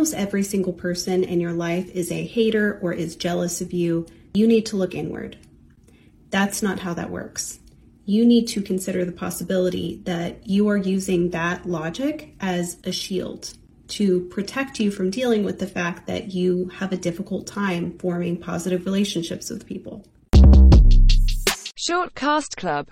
almost every single person in your life is a hater or is jealous of you, you need to look inward. That's not how that works. You need to consider the possibility that you are using that logic as a shield to protect you from dealing with the fact that you have a difficult time forming positive relationships with people. Short Cast Club